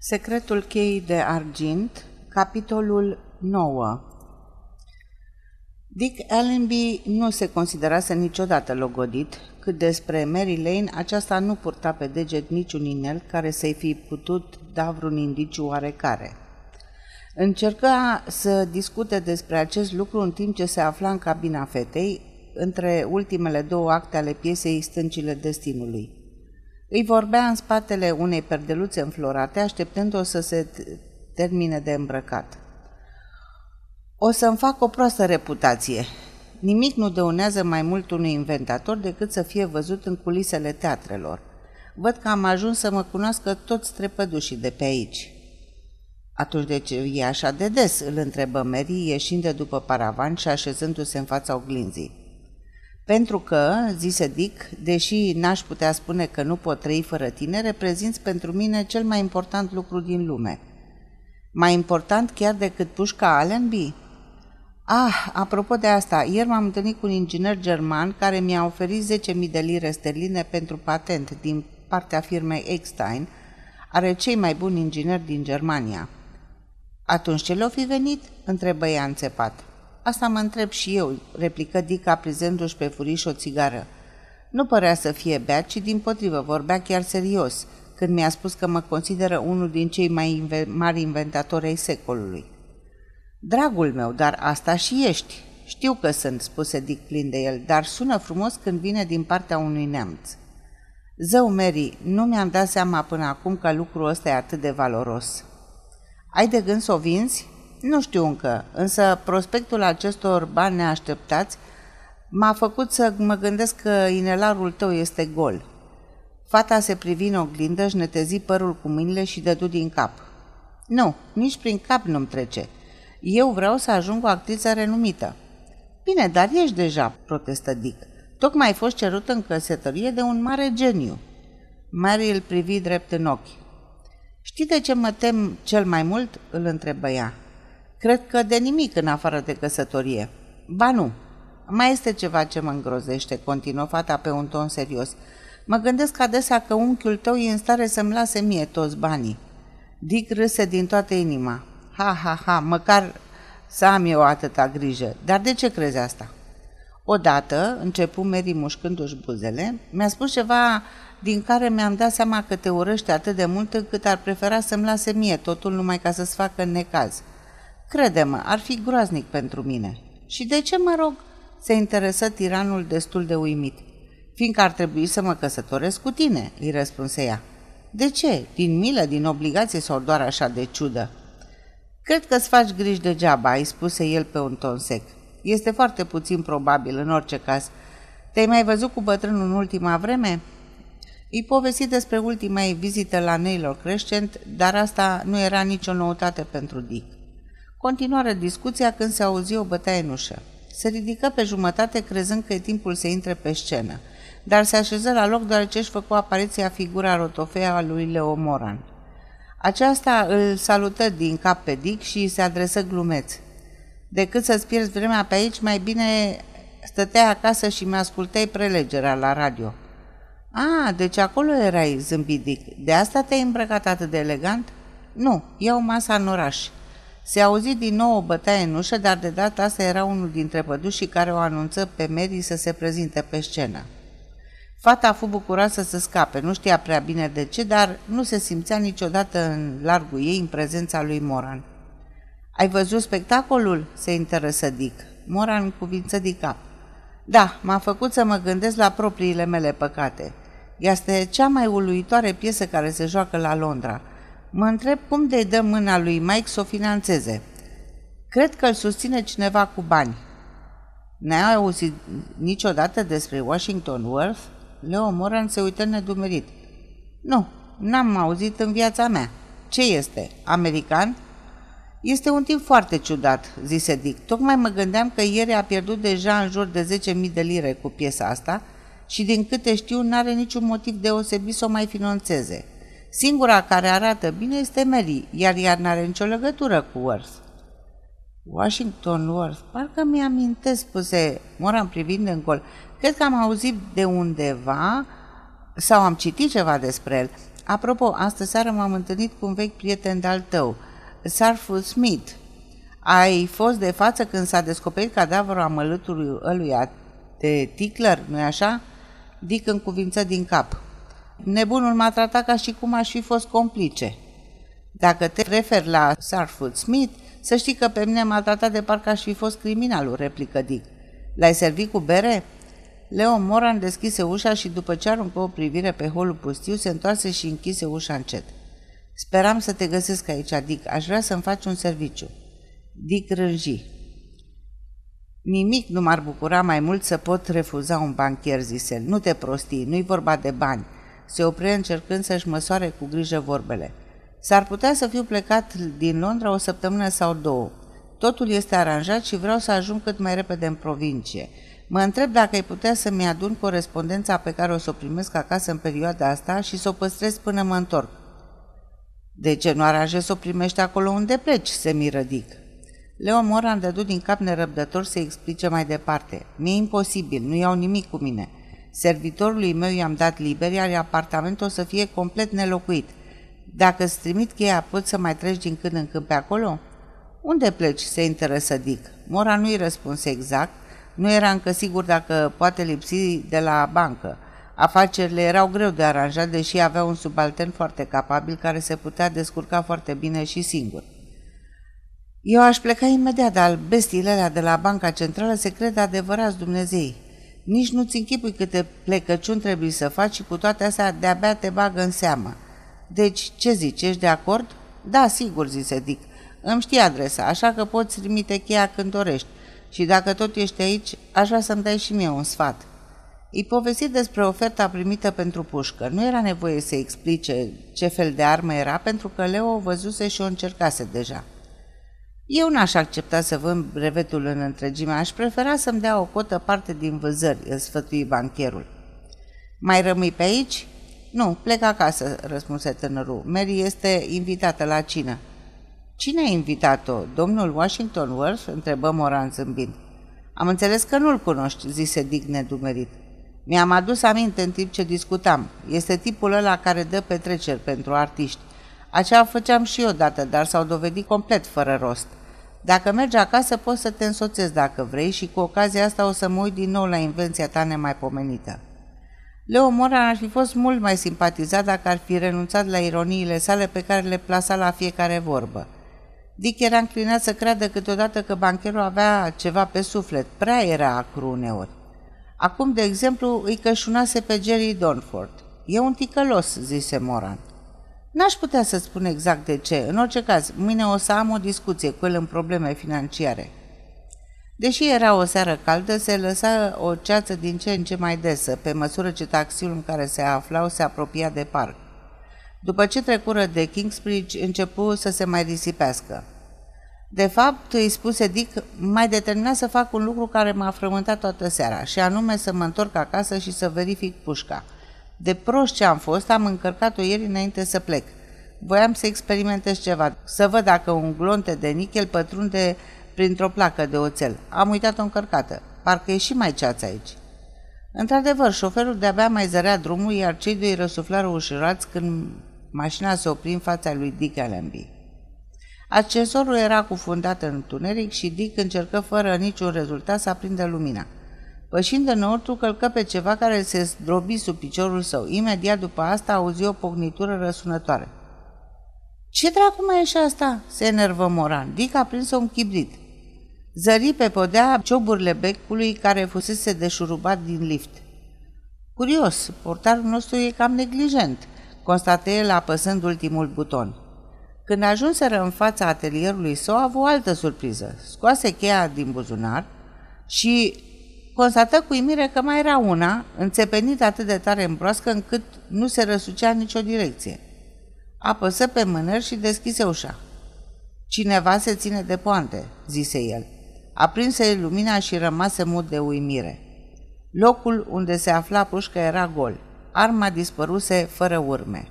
Secretul cheii de argint, capitolul 9 Dick Allenby nu se considerase niciodată logodit, cât despre Mary Lane aceasta nu purta pe deget niciun inel care să-i fi putut da vreun indiciu oarecare. Încerca să discute despre acest lucru în timp ce se afla în cabina fetei, între ultimele două acte ale piesei Stâncile Destinului. Îi vorbea în spatele unei perdeluțe înflorate, așteptând-o să se termine de îmbrăcat. O să-mi fac o proastă reputație. Nimic nu dăunează mai mult unui inventator decât să fie văzut în culisele teatrelor. Văd că am ajuns să mă cunoască toți trepădușii de pe aici. Atunci de ce e așa de des? îl întrebă Mary, ieșind de după paravan și așezându-se în fața oglinzii. Pentru că, zise Dick, deși n-aș putea spune că nu pot trăi fără tine, reprezinți pentru mine cel mai important lucru din lume. Mai important chiar decât pușca Allenby? Ah, apropo de asta, ieri m-am întâlnit cu un inginer german care mi-a oferit 10.000 de lire sterline pentru patent din partea firmei Eckstein, are cei mai buni ingineri din Germania. Atunci ce le-o fi venit? întrebă ea înțepat. Asta mă întreb și eu, replică Dica prizându-și pe furiș o țigară. Nu părea să fie beat, ci din potrivă vorbea chiar serios, când mi-a spus că mă consideră unul din cei mai inve- mari inventatori ai secolului. Dragul meu, dar asta și ești. Știu că sunt, spuse Dick plin de el, dar sună frumos când vine din partea unui neamț. Zău, Mary, nu mi-am dat seama până acum că lucrul ăsta e atât de valoros. Ai de gând să o vinzi? Nu știu încă, însă prospectul acestor bani neașteptați m-a făcut să mă gândesc că inelarul tău este gol. Fata se privi în oglindă, își netezi părul cu mâinile și dădu din cap. Nu, nici prin cap nu-mi trece. Eu vreau să ajung o actriță renumită. Bine, dar ești deja, protestă Dick. Tocmai ai fost cerut în căsătorie de un mare geniu. Mary îl privi drept în ochi. Știi de ce mă tem cel mai mult?" îl întrebă ea. Cred că de nimic în afară de căsătorie. Ba nu. Mai este ceva ce mă îngrozește, continuă fata pe un ton serios. Mă gândesc adesea că unchiul tău e în stare să-mi lase mie toți banii. Dick râse din toată inima. Ha, ha, ha, măcar să am eu atâta grijă. Dar de ce crezi asta? Odată, începu Mary mușcându-și buzele, mi-a spus ceva din care mi-am dat seama că te urăște atât de mult încât ar prefera să-mi lase mie totul numai ca să-ți facă necaz. Crede-mă, ar fi groaznic pentru mine. Și de ce, mă rog? Se interesă tiranul destul de uimit. Fiindcă ar trebui să mă căsătoresc cu tine, îi răspunse ea. De ce? Din milă, din obligație sau doar așa de ciudă? Cred că-ți faci griji degeaba, îi spuse el pe un ton sec. Este foarte puțin probabil, în orice caz. Te-ai mai văzut cu bătrânul în ultima vreme? Îi povesti despre ultima ei vizită la Naylor Crescent, dar asta nu era nicio noutate pentru Dick. Continuară discuția când se auzi o bătaie în ușă. Se ridică pe jumătate crezând că e timpul să intre pe scenă, dar se așeză la loc deoarece își făcu apariția figura rotofea a lui Leo Moran. Aceasta îl salută din cap pe Dick și se adresă glumeț. Decât să-ți pierzi vremea pe aici, mai bine stăteai acasă și mi-ascultai prelegerea la radio. A, deci acolo erai, zâmbi Dick. De asta te-ai îmbrăcat atât de elegant? Nu, iau masa în oraș. Se auzi din nou o bătaie în ușă, dar de data asta era unul dintre pădușii care o anunță pe Mary să se prezinte pe scenă. Fata a fost bucuroasă să scape, nu știa prea bine de ce, dar nu se simțea niciodată în largul ei în prezența lui Moran. Ai văzut spectacolul?" se interesă Dick. Moran cuvință din cap. Da, m-a făcut să mă gândesc la propriile mele păcate. Este cea mai uluitoare piesă care se joacă la Londra. Mă întreb cum de-i dă mâna lui Mike să o finanțeze. Cred că îl susține cineva cu bani. N-ai auzit niciodată despre Washington Worth? Leo Moran se uită nedumerit. Nu, n-am auzit în viața mea. Ce este? American? Este un tip foarte ciudat, zise Dick. Tocmai mă gândeam că ieri a pierdut deja în jur de 10.000 de lire cu piesa asta și din câte știu n-are niciun motiv deosebit să o mai finanțeze. Singura care arată bine este Mary, iar ea n-are nicio legătură cu Worth. Washington Worth, parcă mi-amintesc, spuse Moran privind în gol. Cred că am auzit de undeva sau am citit ceva despre el. Apropo, astă seară m-am întâlnit cu un vechi prieten de-al tău, Sarful Smith. Ai fost de față când s-a descoperit cadavrul amălâtului ăluia de Tickler, nu-i așa? Dick încuvință din cap. Nebunul m-a tratat ca și cum aș fi fost complice. Dacă te referi la Sarful Smith, să știi că pe mine m-a tratat de parcă aș fi fost criminalul, replică Dick. L-ai servit cu bere? Leo Moran deschise ușa și după ce aruncă o privire pe holul pustiu, se întoarse și închise ușa încet. Speram să te găsesc aici, Dick. Aș vrea să-mi faci un serviciu. Dick rânji. Nimic nu m-ar bucura mai mult să pot refuza un banchier, zise el. Nu te prostii, nu-i vorba de bani. Se opri încercând să-și măsoare cu grijă vorbele. S-ar putea să fiu plecat din Londra o săptămână sau două. Totul este aranjat și vreau să ajung cât mai repede în provincie. Mă întreb dacă ai putea să-mi adun corespondența pe care o să o primesc acasă în perioada asta și să o păstrez până mă întorc. De ce nu aranjezi să o primești acolo unde pleci? se miră Dick. Leo Moran dădu din cap nerăbdător să explice mai departe. Mi-e imposibil, nu iau nimic cu mine. Servitorului meu i-am dat liber, iar apartamentul o să fie complet nelocuit. Dacă îți trimit cheia, poți să mai treci din când în când pe acolo? Unde pleci? se interesă Dick. Mora nu-i răspunse exact, nu era încă sigur dacă poate lipsi de la bancă. Afacerile erau greu de aranjat, deși avea un subaltern foarte capabil care se putea descurca foarte bine și singur. Eu aș pleca imediat, dar bestiile alea de la Banca Centrală se cred adevărați Dumnezei. Nici nu-ți închipui câte plecăciuni trebuie să faci și cu toate astea de-abia te bagă în seamă. Deci, ce zici, ești de acord? Da, sigur, zise Dick. Îmi știi adresa, așa că poți trimite cheia când dorești. Și dacă tot ești aici, aș vrea să-mi dai și mie un sfat. Îi povesti despre oferta primită pentru pușcă. Nu era nevoie să explice ce fel de armă era, pentru că Leo o văzuse și o încercase deja. Eu n-aș accepta să vând brevetul în întregime, aș prefera să-mi dea o cotă parte din vânzări, îl sfătui bancherul. Mai rămâi pe aici? Nu, plec acasă, răspunse tânărul. Mary este invitată la cină. Cine a invitat-o? Domnul Washington Worth? întrebă Moran zâmbind. Am înțeles că nu-l cunoști, zise Dick nedumerit. Mi-am adus aminte în timp ce discutam. Este tipul ăla care dă petreceri pentru artiști. Aceea făceam și eu odată, dar s-au dovedit complet fără rost. Dacă mergi acasă, poți să te însoțezi dacă vrei și cu ocazia asta o să mă uit din nou la invenția ta nemaipomenită. Leo Moran ar fi fost mult mai simpatizat dacă ar fi renunțat la ironiile sale pe care le plasa la fiecare vorbă. Dick era înclinat să creadă câteodată că bancherul avea ceva pe suflet, prea era acru uneori. Acum, de exemplu, îi cășunase pe Jerry Donford. E un ticălos, zise Moran. N-aș putea să spun exact de ce. În orice caz, mâine o să am o discuție cu el în probleme financiare. Deși era o seară caldă, se lăsa o ceață din ce în ce mai desă, pe măsură ce taxiul în care se aflau se apropia de parc. După ce trecură de Kingsbridge, începu să se mai risipească. De fapt, îi spuse Dick, mai determinat să fac un lucru care m-a frământat toată seara, și anume să mă întorc acasă și să verific pușca. De prost ce am fost, am încărcat-o ieri înainte să plec. Voiam să experimentez ceva, să văd dacă un glonte de nichel pătrunde printr-o placă de oțel. Am uitat-o încărcată. Parcă e și mai ceață aici. Într-adevăr, șoferul de-abia mai zărea drumul, iar cei doi răsuflară ușurați când mașina se opri în fața lui Dick Allenby. Accesorul era cufundat în întuneric și Dick încercă fără niciun rezultat să aprindă lumina. Pășind înăuntru, călcă pe ceva care se zdrobi sub piciorul său. Imediat după asta auzi o pognitură răsunătoare. Ce dracu mai e și asta?" se enervă Moran. Dick a prins un chibrit. Zări pe podea cioburile becului care fusese deșurubat din lift. Curios, portarul nostru e cam neglijent, constată el apăsând ultimul buton. Când ajunseră în fața atelierului său, a avut o altă surpriză. Scoase cheia din buzunar și constată cu imire că mai era una, înțepenită atât de tare în broască încât nu se răsucea în nicio direcție. Apăsă pe mâner și deschise ușa. Cineva se ține de poante, zise el. Aprinse lumina și rămase mut de uimire. Locul unde se afla pușca era gol. Arma dispăruse fără urme.